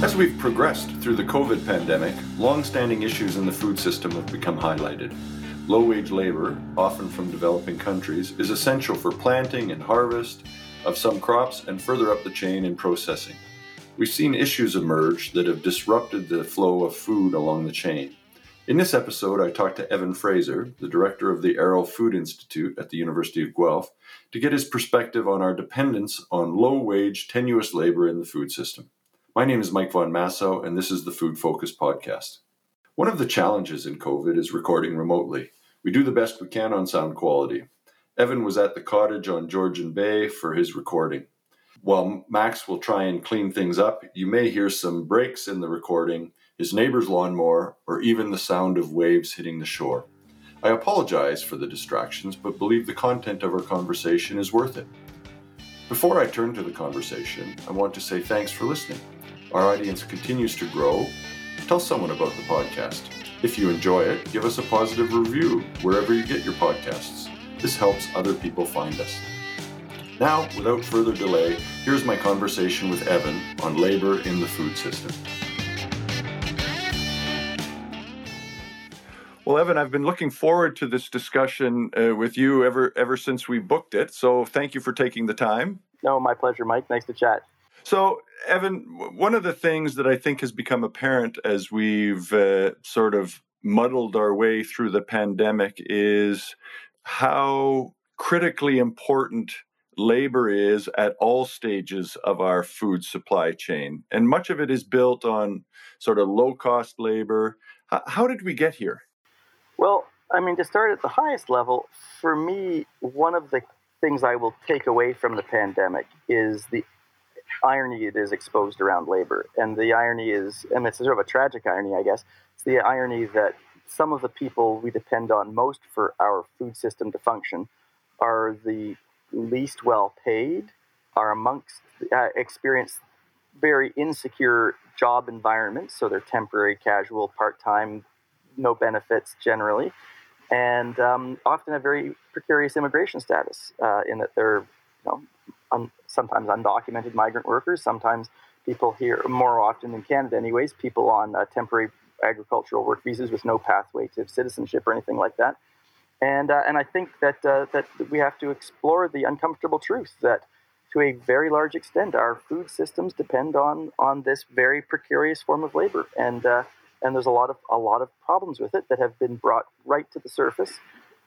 As we've progressed through the COVID pandemic, long standing issues in the food system have become highlighted. Low wage labor, often from developing countries, is essential for planting and harvest of some crops and further up the chain in processing. We've seen issues emerge that have disrupted the flow of food along the chain. In this episode, I talked to Evan Fraser, the director of the Arrell Food Institute at the University of Guelph, to get his perspective on our dependence on low wage, tenuous labor in the food system. My name is Mike Von Massow, and this is the Food Focus Podcast. One of the challenges in COVID is recording remotely. We do the best we can on sound quality. Evan was at the cottage on Georgian Bay for his recording. While Max will try and clean things up, you may hear some breaks in the recording, his neighbor's lawnmower, or even the sound of waves hitting the shore. I apologize for the distractions, but believe the content of our conversation is worth it. Before I turn to the conversation, I want to say thanks for listening. Our audience continues to grow. Tell someone about the podcast. If you enjoy it, give us a positive review wherever you get your podcasts. This helps other people find us. Now, without further delay, here's my conversation with Evan on labor in the food system. Well, Evan, I've been looking forward to this discussion uh, with you ever ever since we booked it. So, thank you for taking the time. No, my pleasure, Mike. Nice to chat. So, Evan, one of the things that I think has become apparent as we've uh, sort of muddled our way through the pandemic is how critically important labor is at all stages of our food supply chain. And much of it is built on sort of low cost labor. How did we get here? Well, I mean, to start at the highest level, for me, one of the things I will take away from the pandemic is the irony it is exposed around labor. And the irony is, and it's sort of a tragic irony, I guess, it's the irony that some of the people we depend on most for our food system to function are the least well paid, are amongst, uh, experience very insecure job environments. So they're temporary, casual, part time, no benefits generally, and um, often a very precarious immigration status uh, in that they're you know, un, sometimes undocumented migrant workers, sometimes people here, more often in Canada, anyways, people on uh, temporary agricultural work visas with no pathway to citizenship or anything like that. And, uh, and I think that, uh, that we have to explore the uncomfortable truth that to a very large extent, our food systems depend on, on this very precarious form of labor. And, uh, and there's a lot, of, a lot of problems with it that have been brought right to the surface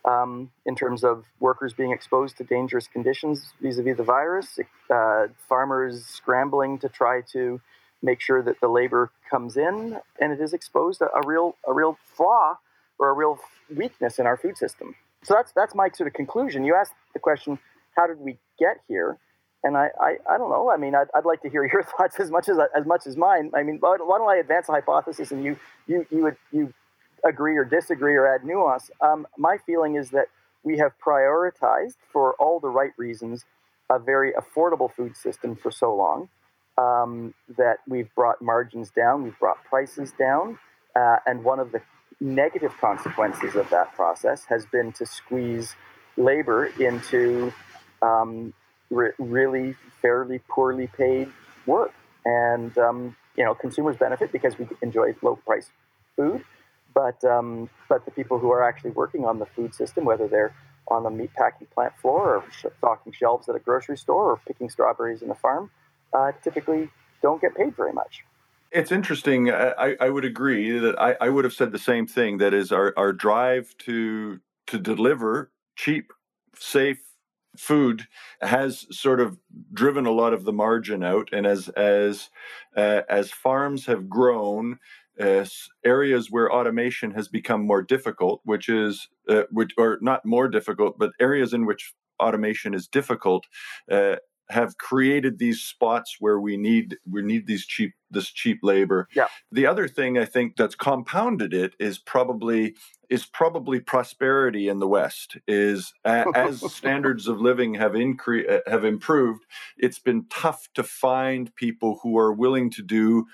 um, in terms of workers being exposed to dangerous conditions vis-a-vis the virus, uh, farmers scrambling to try to make sure that the labor comes in, and it has exposed a, a real a real flaw or a real weakness in our food system. So that's that's my sort of conclusion. You asked the question, how did we get here? And I, I, I don't know. I mean, I'd, I'd like to hear your thoughts as much as as much as mine. I mean, why don't I advance a hypothesis and you you you would you agree or disagree or add nuance. Um, my feeling is that we have prioritized, for all the right reasons, a very affordable food system for so long um, that we've brought margins down, we've brought prices down, uh, and one of the negative consequences of that process has been to squeeze labor into um, re- really fairly poorly paid work. And um, you know, consumers benefit because we enjoy low price food but um, but the people who are actually working on the food system, whether they're on the meat packing plant floor or stocking shelves at a grocery store or picking strawberries in a farm, uh, typically don't get paid very much. It's interesting. I, I would agree that I, I would have said the same thing. That is our, our drive to to deliver cheap, safe food has sort of driven a lot of the margin out. And as as uh, as farms have grown, uh, areas where automation has become more difficult, which is, uh, which or not more difficult, but areas in which automation is difficult, uh, have created these spots where we need we need these cheap this cheap labor. Yeah. The other thing I think that's compounded it is probably is probably prosperity in the West. Is as standards of living have increased uh, have improved, it's been tough to find people who are willing to do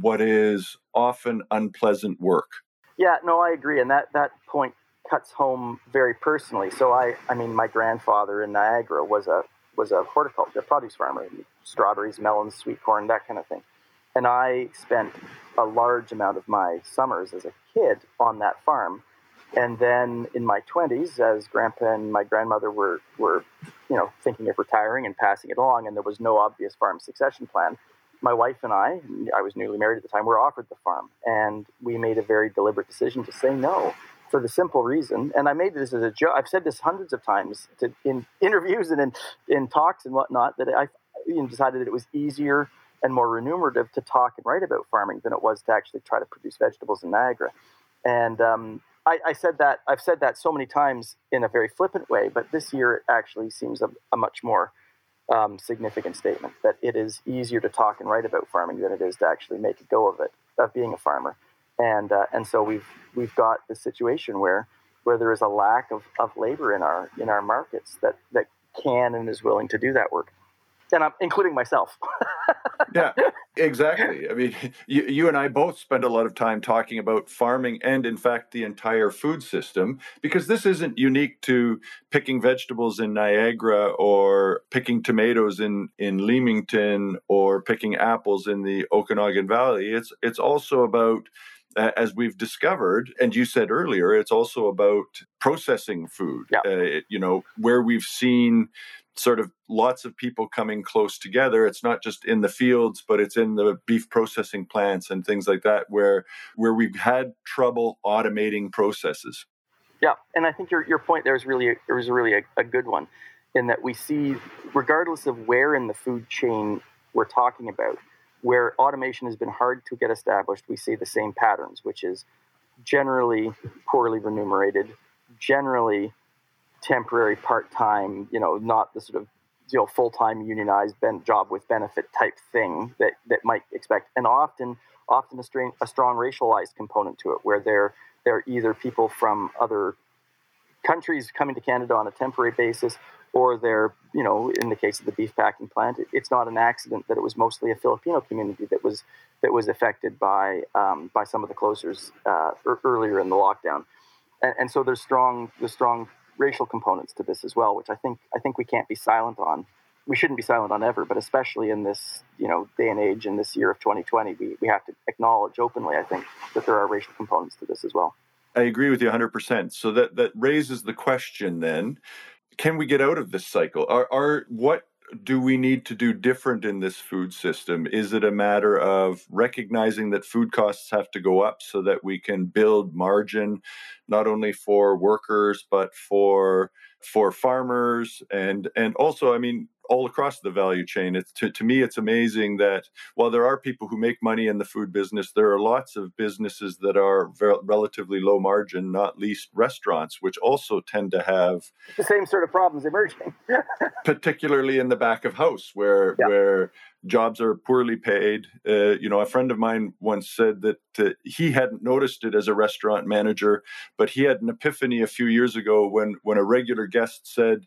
what is often unpleasant work. Yeah, no, I agree, and that that point cuts home very personally. So I, I mean, my grandfather in Niagara was a was a horticulture produce farmer, strawberries, melons, sweet corn, that kind of thing. And I spent a large amount of my summers as a kid on that farm. And then in my 20s, as grandpa and my grandmother were, were, you know, thinking of retiring and passing it along, and there was no obvious farm succession plan, my wife and I, I was newly married at the time, were offered the farm. And we made a very deliberate decision to say no for the simple reason, and I made this as a joke. I've said this hundreds of times to, in interviews and in, in talks and whatnot, that I you know, decided that it was easier and more remunerative to talk and write about farming than it was to actually try to produce vegetables in Niagara. And um, I, I, said that I've said that so many times in a very flippant way, but this year it actually seems a, a much more um, significant statement that it is easier to talk and write about farming than it is to actually make a go of it, of being a farmer. And uh, and so we've we've got the situation where where there is a lack of, of labor in our in our markets that that can and is willing to do that work and I'm including myself. yeah, exactly. I mean, you, you and I both spend a lot of time talking about farming and, in fact, the entire food system because this isn't unique to picking vegetables in Niagara or picking tomatoes in in Leamington or picking apples in the Okanagan Valley. It's it's also about as we've discovered, and you said earlier, it's also about processing food. Yeah. Uh, you know, where we've seen sort of lots of people coming close together. It's not just in the fields but it's in the beef processing plants and things like that where where we've had trouble automating processes. Yeah and i think your, your point there is really there is really a, a good one in that we see regardless of where in the food chain we're talking about where automation has been hard to get established we see the same patterns which is generally poorly remunerated generally temporary, part time, you know, not the sort of you know full time unionized ben- job with benefit type thing that that might expect, and often often a, strain, a strong racialized component to it, where they're they're either people from other countries coming to Canada on a temporary basis, or they're you know in the case of the beef packing plant, it, it's not an accident that it was mostly a Filipino community that was that was affected by um, by some of the closures uh, earlier in the lockdown, and, and so there's strong there's strong racial components to this as well, which I think I think we can't be silent on. We shouldn't be silent on ever, but especially in this you know day and age in this year of 2020, we, we have to acknowledge openly, I think, that there are racial components to this as well. I agree with you 100%. So that that raises the question then, can we get out of this cycle? Are are what do we need to do different in this food system? Is it a matter of recognizing that food costs have to go up so that we can build margin not only for workers but for for farmers and and also I mean all across the value chain. It's to, to me, it's amazing that while there are people who make money in the food business, there are lots of businesses that are ver- relatively low margin, not least restaurants, which also tend to have the same sort of problems emerging. particularly in the back of house, where yeah. where jobs are poorly paid. Uh, you know, a friend of mine once said that uh, he hadn't noticed it as a restaurant manager, but he had an epiphany a few years ago when when a regular guest said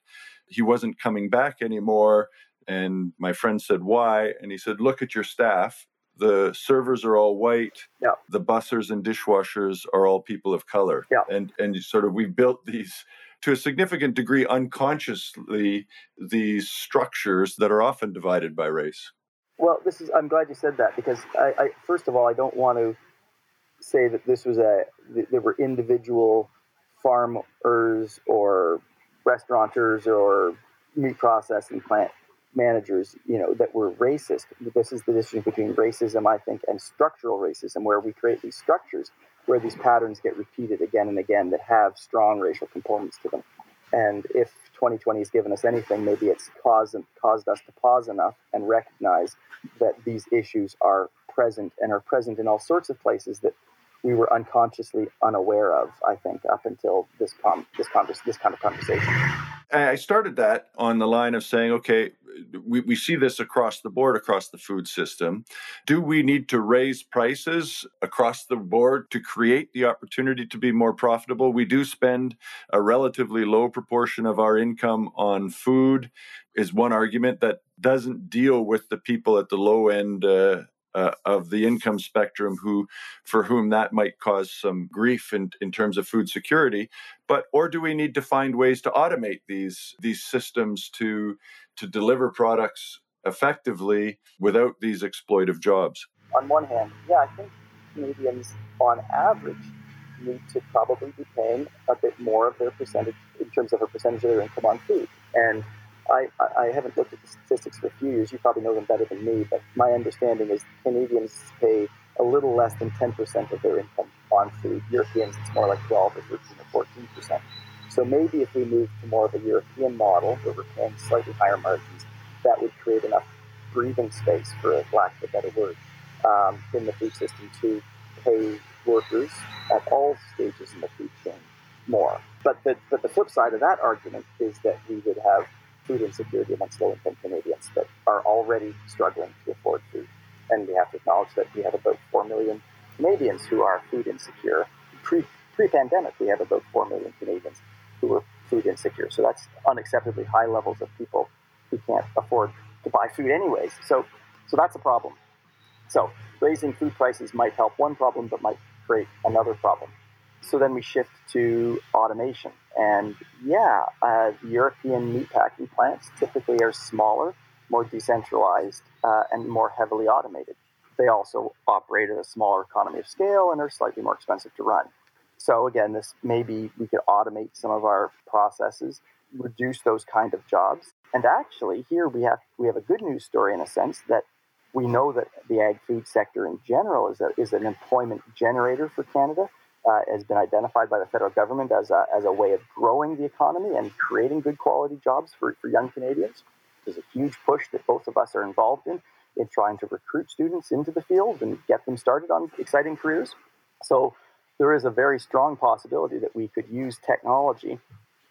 he wasn't coming back anymore. And my friend said, Why? And he said, Look at your staff. The servers are all white. Yeah. The bussers and dishwashers are all people of color. Yeah. And and sort of we've built these to a significant degree unconsciously these structures that are often divided by race. Well, this is I'm glad you said that because I, I first of all I don't want to say that this was a there were individual farmers or restaurateurs or meat processing plant managers, you know, that were racist. This is the distinction between racism, I think, and structural racism, where we create these structures where these patterns get repeated again and again that have strong racial components to them. And if 2020 has given us anything, maybe it's caused, caused us to pause enough and recognize that these issues are present and are present in all sorts of places that we were unconsciously unaware of. I think up until this com- this convers- this kind of conversation. I started that on the line of saying, okay, we, we see this across the board, across the food system. Do we need to raise prices across the board to create the opportunity to be more profitable? We do spend a relatively low proportion of our income on food, is one argument that doesn't deal with the people at the low end uh, uh, of the income spectrum who for whom that might cause some grief in, in terms of food security but or do we need to find ways to automate these these systems to to deliver products effectively without these exploitive jobs on one hand, yeah, I think Canadians on average need to probably be paying a bit more of their percentage in terms of a percentage of their income on food. And I, I haven't looked at the statistics for a few years. You probably know them better than me, but my understanding is Canadians pay a little less than 10% of their income on food. Europeans, it's more like 12 or 13 or 14%. So maybe if we move to more of a European model where we're paying slightly higher margins, that would create enough breathing space, for lack of a better word, um, in the food system to pay workers at all stages in the food chain more. But the, but the flip side of that argument is that we would have food insecurity amongst low income Canadians that are already struggling to afford food. And we have to acknowledge that we have about 4 million Canadians who are food insecure. Pre pandemic, we have about 4 million Canadians who are food insecure. So that's unacceptably high levels of people who can't afford to buy food anyways. So, so that's a problem. So raising food prices might help one problem, but might create another problem. So then we shift to automation. And yeah, uh, European meatpacking plants typically are smaller, more decentralized, uh, and more heavily automated. They also operate at a smaller economy of scale and are slightly more expensive to run. So again, this maybe we could automate some of our processes, reduce those kind of jobs. And actually, here we have we have a good news story in a sense that we know that the ag food sector in general is, a, is an employment generator for Canada. Uh, has been identified by the federal government as a, as a way of growing the economy and creating good quality jobs for, for young Canadians. There's a huge push that both of us are involved in in trying to recruit students into the field and get them started on exciting careers. So there is a very strong possibility that we could use technology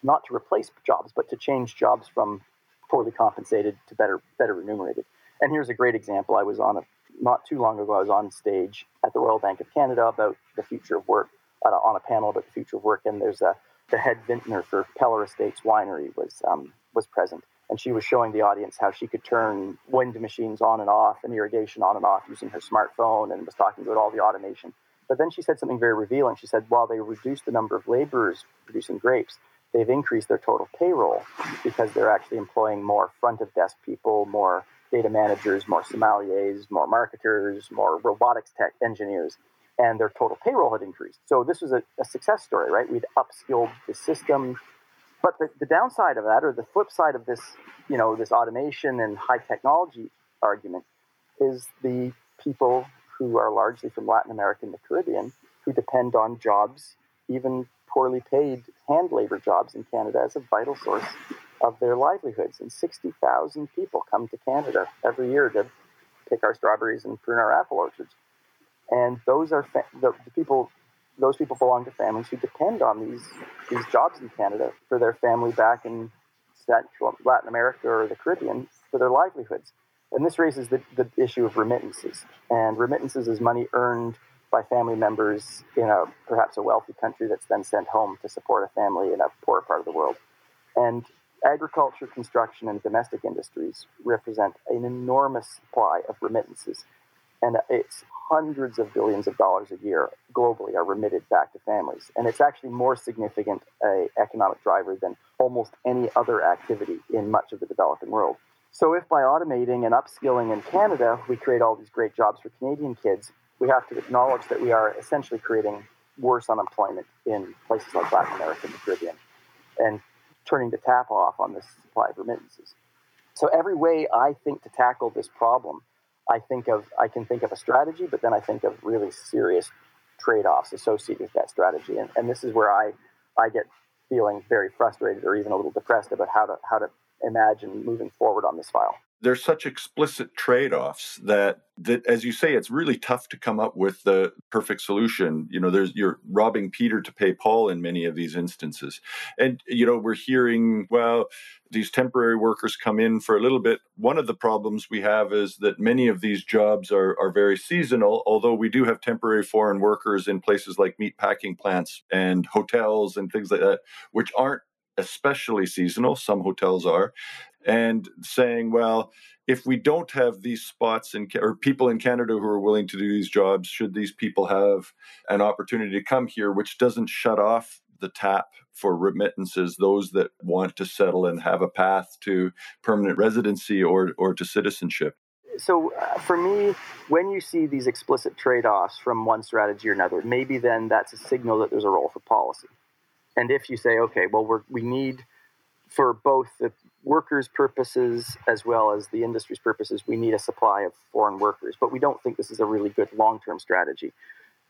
not to replace jobs, but to change jobs from poorly compensated to better better remunerated. And here's a great example. I was on a not too long ago. I was on stage at the Royal Bank of Canada about the future of work, uh, on a panel about the future of work. And there's a the head vintner for Peller Estates Winery was um, was present, and she was showing the audience how she could turn wind machines on and off and irrigation on and off using her smartphone, and was talking about all the automation. But then she said something very revealing. She said, while they reduced the number of laborers producing grapes, they've increased their total payroll because they're actually employing more front of desk people, more data managers, more sommeliers, more marketers, more robotics tech engineers, and their total payroll had increased. So this was a, a success story, right? We'd upskilled the system. But the, the downside of that, or the flip side of this, you know, this automation and high technology argument, is the people who are largely from Latin America and the Caribbean who depend on jobs, even poorly paid hand labor jobs in Canada, as a vital source of their livelihoods. And 60,000 people come to Canada every year to pick our strawberries and prune our apple orchards. And those are fa- the, the, people. Those people belong to families who depend on these these jobs in Canada for their family back in Central Latin America or the Caribbean for their livelihoods. And this raises the, the issue of remittances. And remittances is money earned by family members in a perhaps a wealthy country that's then sent home to support a family in a poor part of the world. And agriculture, construction, and domestic industries represent an enormous supply of remittances. And it's hundreds of billions of dollars a year globally are remitted back to families. And it's actually more significant a economic driver than almost any other activity in much of the developing world. So if by automating and upskilling in Canada, we create all these great jobs for Canadian kids, we have to acknowledge that we are essentially creating worse unemployment in places like Latin America and the Caribbean and turning the tap off on this supply of remittances. So every way I think to tackle this problem, I think of I can think of a strategy, but then I think of really serious trade-offs associated with that strategy. And, and this is where I I get feeling very frustrated or even a little depressed about how to how to imagine moving forward on this file. There's such explicit trade-offs that that as you say it's really tough to come up with the perfect solution. You know there's you're robbing peter to pay paul in many of these instances. And you know we're hearing well these temporary workers come in for a little bit. One of the problems we have is that many of these jobs are, are very seasonal although we do have temporary foreign workers in places like meat packing plants and hotels and things like that which aren't especially seasonal some hotels are and saying, well, if we don't have these spots in or people in Canada who are willing to do these jobs, should these people have an opportunity to come here, which doesn't shut off the tap for remittances, those that want to settle and have a path to permanent residency or or to citizenship? so uh, for me, when you see these explicit trade-offs from one strategy or another, maybe then that's a signal that there's a role for policy. And if you say, okay, well, we're, we need for both the workers' purposes as well as the industry's purposes, we need a supply of foreign workers, but we don't think this is a really good long-term strategy.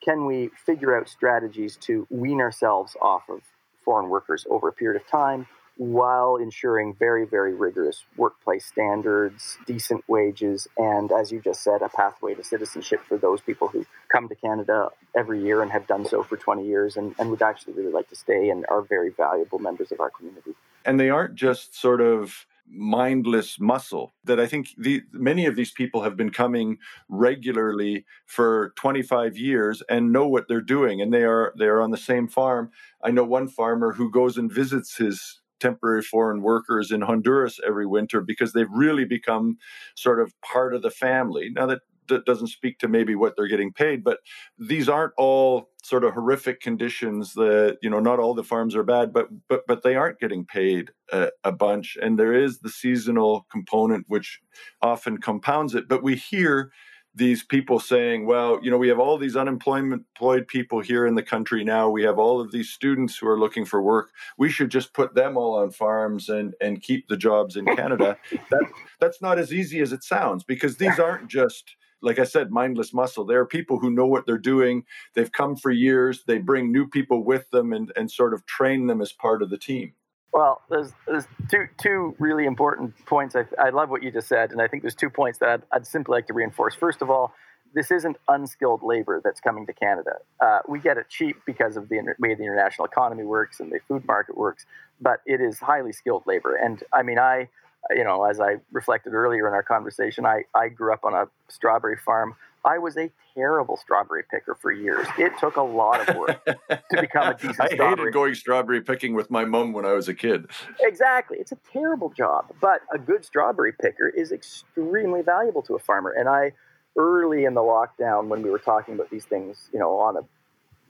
Can we figure out strategies to wean ourselves off of foreign workers over a period of time while ensuring very, very rigorous workplace standards, decent wages, and as you just said, a pathway to citizenship for those people who come to Canada every year and have done so for 20 years and, and would actually really like to stay and are very valuable members of our community. And they aren't just sort of mindless muscle that I think the, many of these people have been coming regularly for 25 years and know what they're doing and they are they are on the same farm. I know one farmer who goes and visits his temporary foreign workers in Honduras every winter because they've really become sort of part of the family. Now that that doesn't speak to maybe what they're getting paid, but these aren't all sort of horrific conditions that you know not all the farms are bad but but but they aren't getting paid a, a, bunch and there is the seasonal component which often compounds it but we hear these people saying, well, you know, we have all these unemployment employed people here in the country now. We have all of these students who are looking for work. We should just put them all on farms and and keep the jobs in Canada. that that's not as easy as it sounds because these aren't just like I said, mindless muscle. There are people who know what they're doing. They've come for years. They bring new people with them and, and sort of train them as part of the team. Well, there's, there's two two really important points. I, I love what you just said, and I think there's two points that I'd, I'd simply like to reinforce. First of all, this isn't unskilled labor that's coming to Canada. Uh, we get it cheap because of the way the international economy works and the food market works, but it is highly skilled labor. And I mean, I, you know, as I reflected earlier in our conversation, I, I grew up on a strawberry farm. I was a terrible strawberry picker for years. It took a lot of work to become a decent strawberry. I hated going strawberry picking with my mom when I was a kid. Exactly. It's a terrible job, but a good strawberry picker is extremely valuable to a farmer. And I, early in the lockdown, when we were talking about these things, you know, on a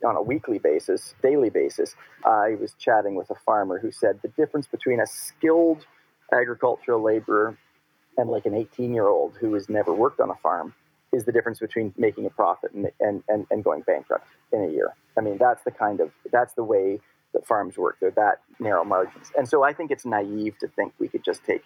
on a weekly basis, daily basis, I was chatting with a farmer who said the difference between a skilled agricultural laborer and like an 18 year old who has never worked on a farm is the difference between making a profit and, and, and, and going bankrupt in a year. I mean, that's the kind of, that's the way that farms work. They're that narrow margins. And so I think it's naive to think we could just take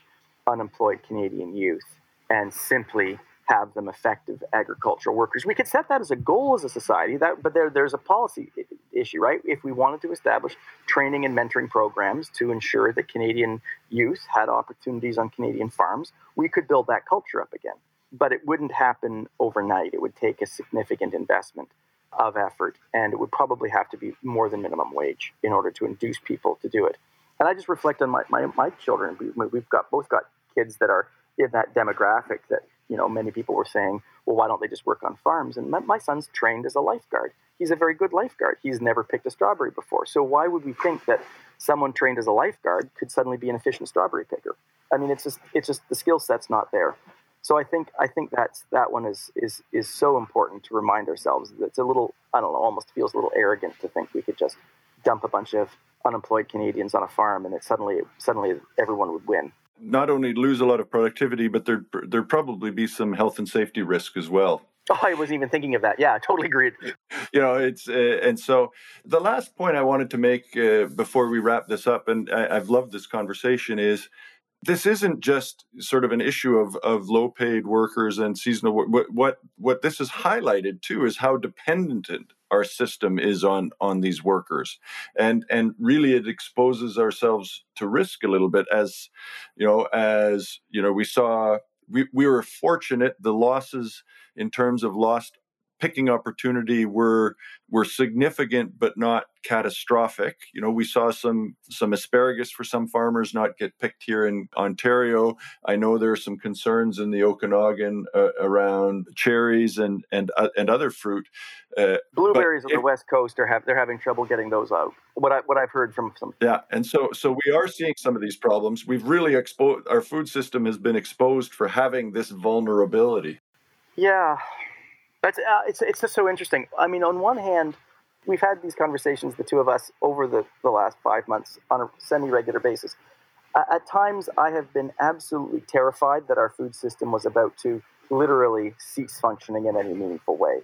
unemployed Canadian youth and simply have them effective agricultural workers. We could set that as a goal as a society, that, but there, there's a policy issue, right? If we wanted to establish training and mentoring programs to ensure that Canadian youth had opportunities on Canadian farms, we could build that culture up again but it wouldn't happen overnight. It would take a significant investment of effort, and it would probably have to be more than minimum wage in order to induce people to do it. And I just reflect on my, my, my children. We, we've got both got kids that are in that demographic that you know many people were saying, well, why don't they just work on farms? And my, my son's trained as a lifeguard. He's a very good lifeguard. He's never picked a strawberry before. So why would we think that someone trained as a lifeguard could suddenly be an efficient strawberry picker? I mean, it's just it's just the skill set's not there. So I think I think that's that one is is is so important to remind ourselves that it's a little I don't know almost feels a little arrogant to think we could just dump a bunch of unemployed Canadians on a farm and that suddenly suddenly everyone would win. Not only lose a lot of productivity, but there there probably be some health and safety risk as well. Oh, I wasn't even thinking of that. Yeah, I totally agreed. You know, it's uh, and so the last point I wanted to make uh, before we wrap this up, and I, I've loved this conversation, is this isn't just sort of an issue of, of low paid workers and seasonal. What, what what this is highlighted too is how dependent our system is on on these workers, and and really it exposes ourselves to risk a little bit as you know as you know we saw we, we were fortunate the losses in terms of lost picking opportunity were were significant but not catastrophic. You know, we saw some some asparagus for some farmers not get picked here in Ontario. I know there are some concerns in the Okanagan uh, around cherries and and uh, and other fruit. Uh, Blueberries on the west coast are have they're having trouble getting those out. What I what I've heard from some. Yeah, and so so we are seeing some of these problems. We've really exposed our food system has been exposed for having this vulnerability. Yeah, uh, it's it's just so interesting. I mean, on one hand, we've had these conversations, the two of us, over the, the last five months on a semi regular basis. Uh, at times, I have been absolutely terrified that our food system was about to literally cease functioning in any meaningful way.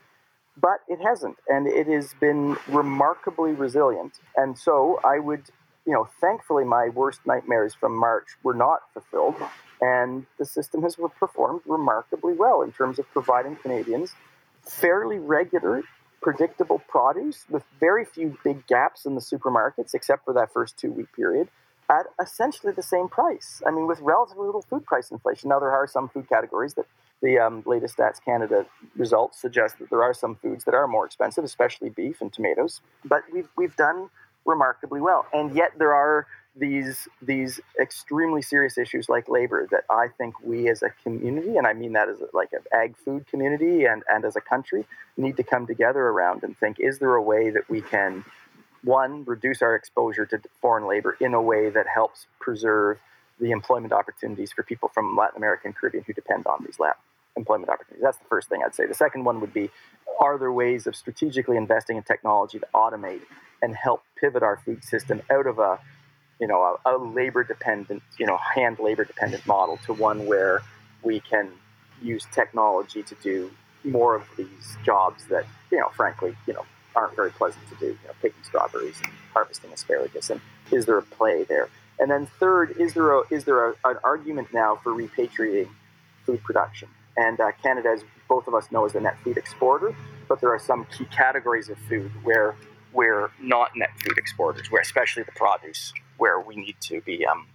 But it hasn't, and it has been remarkably resilient. And so I would, you know, thankfully my worst nightmares from March were not fulfilled, and the system has performed remarkably well in terms of providing Canadians fairly regular, predictable produce with very few big gaps in the supermarkets, except for that first two week period, at essentially the same price. I mean, with relatively little food price inflation. Now, there are some food categories that the um, latest Stats Canada results suggest that there are some foods that are more expensive, especially beef and tomatoes. But we've we've done remarkably well, and yet there are these these extremely serious issues like labor that I think we as a community, and I mean that as a, like an ag food community and and as a country, need to come together around and think: Is there a way that we can one reduce our exposure to foreign labor in a way that helps preserve the employment opportunities for people from Latin America and Caribbean who depend on these lab employment opportunities. That's the first thing I'd say. The second one would be are there ways of strategically investing in technology to automate and help pivot our food system out of a you know a, a labor dependent you know hand labor dependent model to one where we can use technology to do more of these jobs that you know frankly you know aren't very pleasant to do you know picking strawberries and harvesting asparagus and is there a play there and then third is there a is there a, an argument now for repatriating food production and uh, Canada, as both of us know, is a net food exporter. But there are some key categories of food where we're not net food exporters, where especially the produce, where we need to be, um,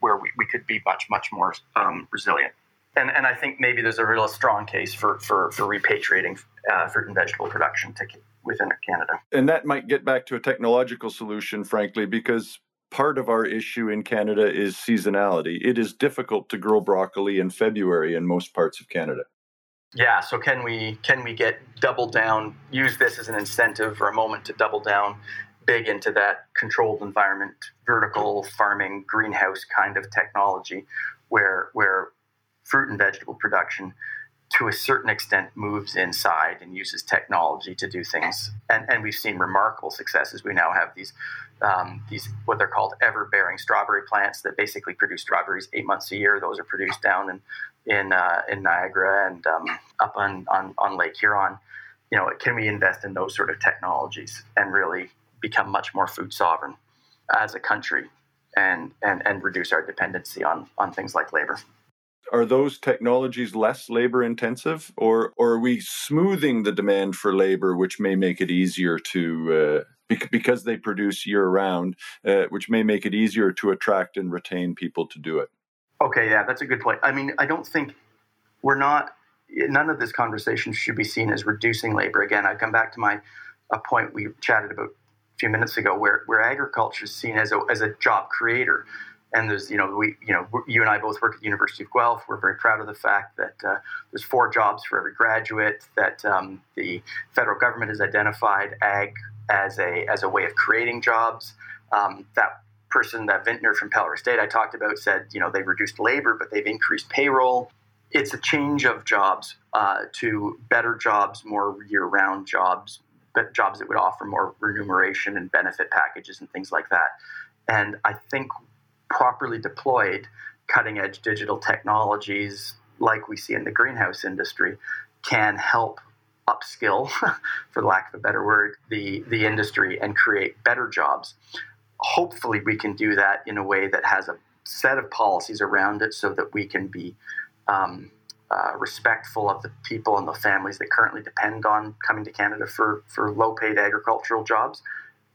where we, we could be much, much more um, resilient. And, and I think maybe there's a real strong case for, for, for repatriating uh, fruit and vegetable production to, within Canada. And that might get back to a technological solution, frankly, because part of our issue in Canada is seasonality. It is difficult to grow broccoli in February in most parts of Canada. Yeah, so can we can we get double down use this as an incentive or a moment to double down big into that controlled environment, vertical farming, greenhouse kind of technology where where fruit and vegetable production to a certain extent moves inside and uses technology to do things. And, and we've seen remarkable successes. We now have these um, these what they're called ever bearing strawberry plants that basically produce strawberries eight months a year. Those are produced down in in, uh, in Niagara and um, up on, on on Lake Huron. You know, can we invest in those sort of technologies and really become much more food sovereign as a country and and and reduce our dependency on on things like labor? are those technologies less labor intensive or, or are we smoothing the demand for labor which may make it easier to uh, because they produce year round uh, which may make it easier to attract and retain people to do it? Okay yeah that's a good point. I mean i don't think we're not none of this conversation should be seen as reducing labor. Again i come back to my a point we chatted about few minutes ago where, where agriculture is seen as a, as a job creator and there's you know we you know you and I both work at the University of Guelph. We're very proud of the fact that uh, there's four jobs for every graduate. That um, the federal government has identified ag as a as a way of creating jobs. Um, that person, that vintner from Peller Estate I talked about, said you know they've reduced labor, but they've increased payroll. It's a change of jobs uh, to better jobs, more year-round jobs, jobs that would offer more remuneration and benefit packages and things like that. And I think properly deployed, cutting edge digital technologies like we see in the greenhouse industry can help upskill, for lack of a better word, the, the industry and create better jobs. Hopefully, we can do that in a way that has a set of policies around it so that we can be um, uh, respectful of the people and the families that currently depend on coming to Canada for, for low paid agricultural jobs,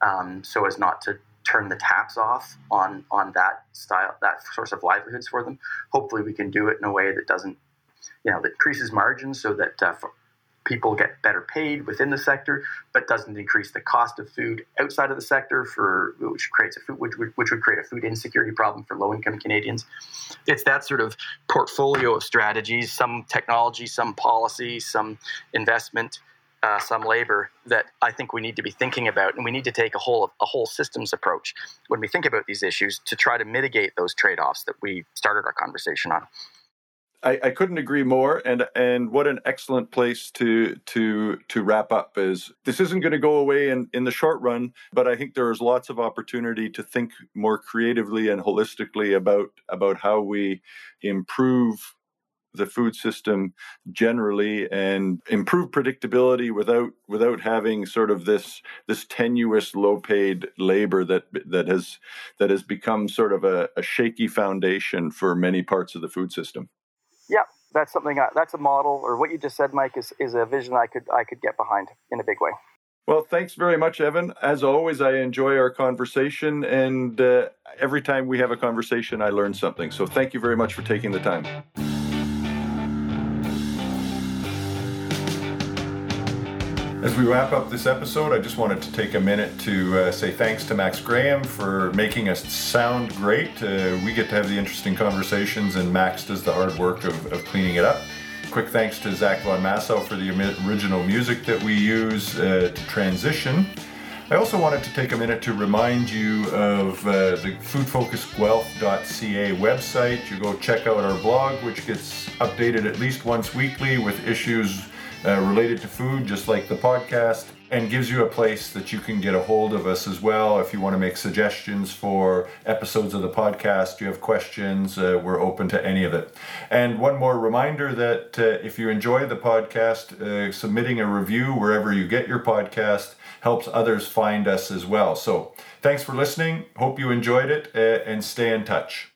um, so as not to turn the taps off on on that style that source of livelihoods for them. Hopefully, we can do it in a way that doesn't, you know, that increases margins so that uh, people get better paid within the sector, but doesn't increase the cost of food outside of the sector for which creates a food which, which would create a food insecurity problem for low income Canadians. It's that sort of portfolio of strategies, some technology, some policy, some investment uh, some labor that I think we need to be thinking about, and we need to take a whole a whole systems approach when we think about these issues to try to mitigate those trade offs that we started our conversation on. I, I, couldn't agree more, and and what an excellent place to to to wrap up is. This isn't going to go away in in the short run, but I think there is lots of opportunity to think more creatively and holistically about about how we improve the food system generally and improve predictability without without having sort of this this tenuous low paid labor that that has that has become sort of a, a shaky foundation for many parts of the food system. Yeah, that's something I, that's a model or what you just said Mike is is a vision I could I could get behind in a big way. Well, thanks very much, Evan. As always, I enjoy our conversation, and uh, every time we have a conversation, I learn something. So, thank you very much for taking the time. As we wrap up this episode, I just wanted to take a minute to uh, say thanks to Max Graham for making us sound great. Uh, we get to have the interesting conversations, and Max does the hard work of, of cleaning it up. Quick thanks to Zach Von Massow for the original music that we use uh, to transition. I also wanted to take a minute to remind you of uh, the foodfocusguelph.ca website. You go check out our blog, which gets updated at least once weekly with issues uh, related to food, just like the podcast and gives you a place that you can get a hold of us as well. If you want to make suggestions for episodes of the podcast you have questions uh, we're open to any of it. And one more reminder that uh, if you enjoy the podcast uh, submitting a review wherever you get your podcast helps others find us as well. So thanks for listening. Hope you enjoyed it uh, and stay in touch